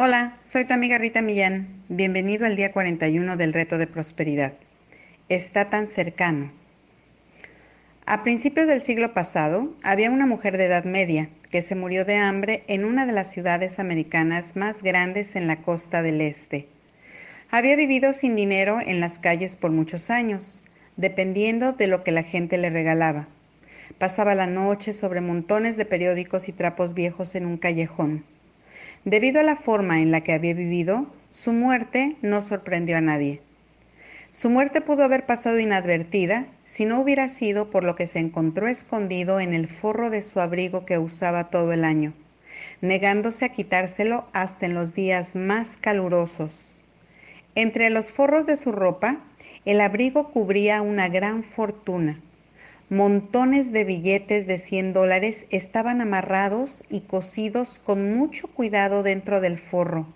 Hola, soy tu amiga Rita Millán. Bienvenido al día 41 del reto de prosperidad. Está tan cercano. A principios del siglo pasado, había una mujer de edad media que se murió de hambre en una de las ciudades americanas más grandes en la costa del este. Había vivido sin dinero en las calles por muchos años, dependiendo de lo que la gente le regalaba. Pasaba la noche sobre montones de periódicos y trapos viejos en un callejón. Debido a la forma en la que había vivido, su muerte no sorprendió a nadie. Su muerte pudo haber pasado inadvertida si no hubiera sido por lo que se encontró escondido en el forro de su abrigo que usaba todo el año, negándose a quitárselo hasta en los días más calurosos. Entre los forros de su ropa, el abrigo cubría una gran fortuna Montones de billetes de 100 dólares estaban amarrados y cosidos con mucho cuidado dentro del forro.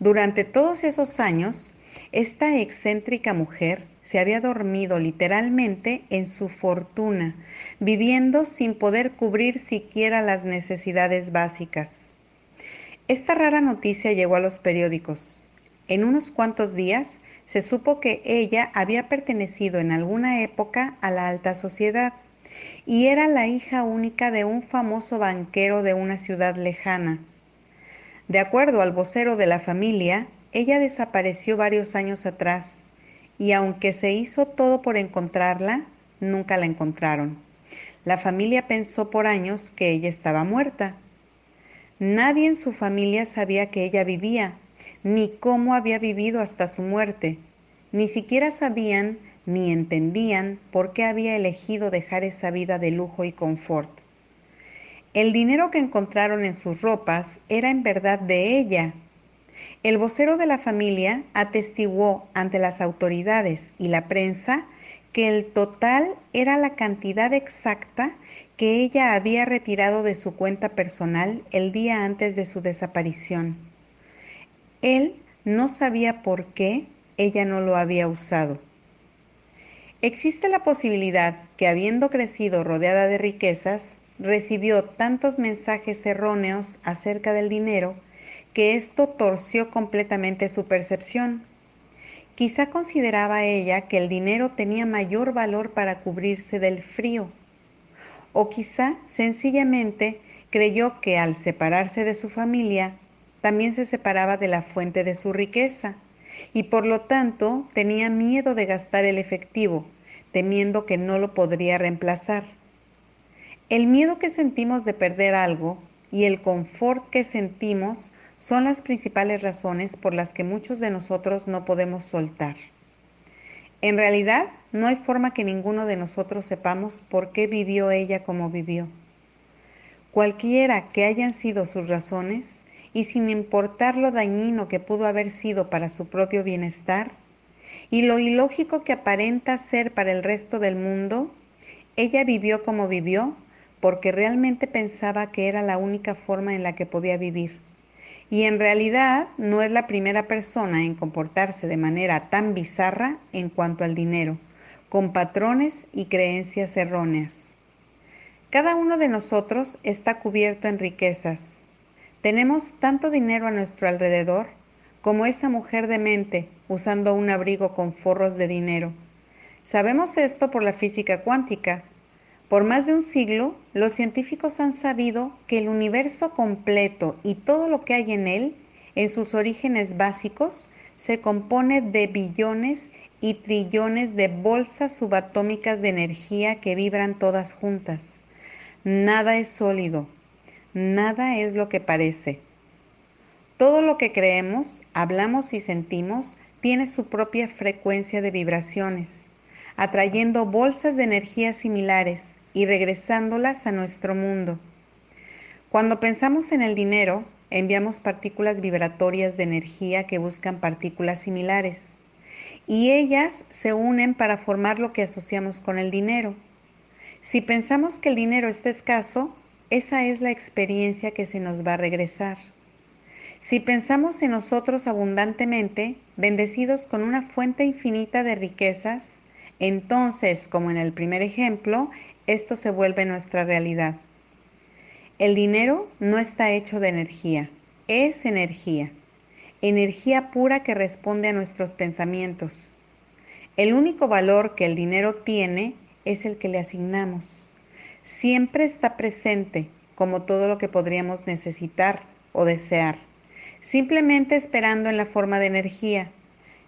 Durante todos esos años, esta excéntrica mujer se había dormido literalmente en su fortuna, viviendo sin poder cubrir siquiera las necesidades básicas. Esta rara noticia llegó a los periódicos. En unos cuantos días se supo que ella había pertenecido en alguna época a la alta sociedad y era la hija única de un famoso banquero de una ciudad lejana. De acuerdo al vocero de la familia, ella desapareció varios años atrás y aunque se hizo todo por encontrarla, nunca la encontraron. La familia pensó por años que ella estaba muerta. Nadie en su familia sabía que ella vivía, ni cómo había vivido hasta su muerte. Ni siquiera sabían ni entendían por qué había elegido dejar esa vida de lujo y confort. El dinero que encontraron en sus ropas era en verdad de ella. El vocero de la familia atestiguó ante las autoridades y la prensa que el total era la cantidad exacta que ella había retirado de su cuenta personal el día antes de su desaparición. Él no sabía por qué ella no lo había usado. Existe la posibilidad que habiendo crecido rodeada de riquezas, recibió tantos mensajes erróneos acerca del dinero que esto torció completamente su percepción. Quizá consideraba ella que el dinero tenía mayor valor para cubrirse del frío. O quizá sencillamente creyó que al separarse de su familia también se separaba de la fuente de su riqueza y por lo tanto tenía miedo de gastar el efectivo, temiendo que no lo podría reemplazar. El miedo que sentimos de perder algo y el confort que sentimos son las principales razones por las que muchos de nosotros no podemos soltar. En realidad, no hay forma que ninguno de nosotros sepamos por qué vivió ella como vivió. Cualquiera que hayan sido sus razones, y sin importar lo dañino que pudo haber sido para su propio bienestar y lo ilógico que aparenta ser para el resto del mundo, ella vivió como vivió porque realmente pensaba que era la única forma en la que podía vivir. Y en realidad no es la primera persona en comportarse de manera tan bizarra en cuanto al dinero, con patrones y creencias erróneas. Cada uno de nosotros está cubierto en riquezas, tenemos tanto dinero a nuestro alrededor como esa mujer demente usando un abrigo con forros de dinero. Sabemos esto por la física cuántica. Por más de un siglo, los científicos han sabido que el universo completo y todo lo que hay en él, en sus orígenes básicos, se compone de billones y trillones de bolsas subatómicas de energía que vibran todas juntas. Nada es sólido, nada es lo que parece. Todo lo que creemos, hablamos y sentimos tiene su propia frecuencia de vibraciones, atrayendo bolsas de energía similares y regresándolas a nuestro mundo. Cuando pensamos en el dinero, enviamos partículas vibratorias de energía que buscan partículas similares, y ellas se unen para formar lo que asociamos con el dinero. Si pensamos que el dinero está escaso, esa es la experiencia que se nos va a regresar. Si pensamos en nosotros abundantemente, bendecidos con una fuente infinita de riquezas, entonces, como en el primer ejemplo, esto se vuelve nuestra realidad. El dinero no está hecho de energía, es energía, energía pura que responde a nuestros pensamientos. El único valor que el dinero tiene es el que le asignamos. Siempre está presente como todo lo que podríamos necesitar o desear, simplemente esperando en la forma de energía,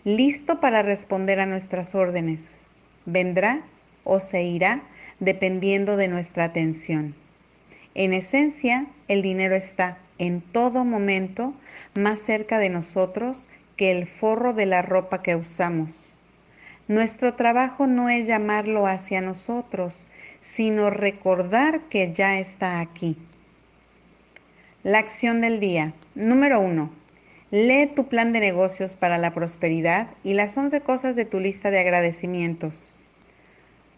listo para responder a nuestras órdenes. Vendrá o se irá dependiendo de nuestra atención. En esencia, el dinero está en todo momento más cerca de nosotros que el forro de la ropa que usamos. Nuestro trabajo no es llamarlo hacia nosotros, sino recordar que ya está aquí. La acción del día. Número 1. Lee tu plan de negocios para la prosperidad y las 11 cosas de tu lista de agradecimientos.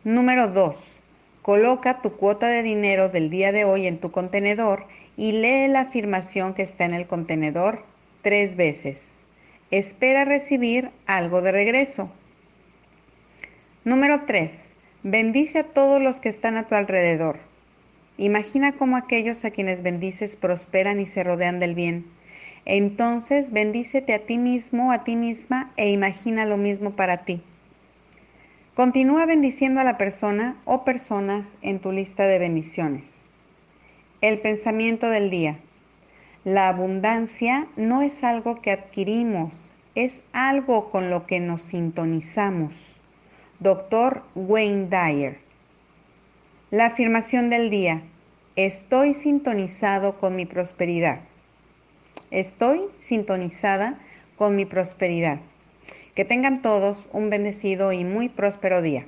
Número 2. Coloca tu cuota de dinero del día de hoy en tu contenedor y lee la afirmación que está en el contenedor tres veces. Espera recibir algo de regreso. Número 3. Bendice a todos los que están a tu alrededor. Imagina cómo aquellos a quienes bendices prosperan y se rodean del bien. Entonces bendícete a ti mismo, a ti misma e imagina lo mismo para ti. Continúa bendiciendo a la persona o personas en tu lista de bendiciones. El pensamiento del día. La abundancia no es algo que adquirimos, es algo con lo que nos sintonizamos. Dr. Wayne Dyer. La afirmación del día. Estoy sintonizado con mi prosperidad. Estoy sintonizada con mi prosperidad. Que tengan todos un bendecido y muy próspero día.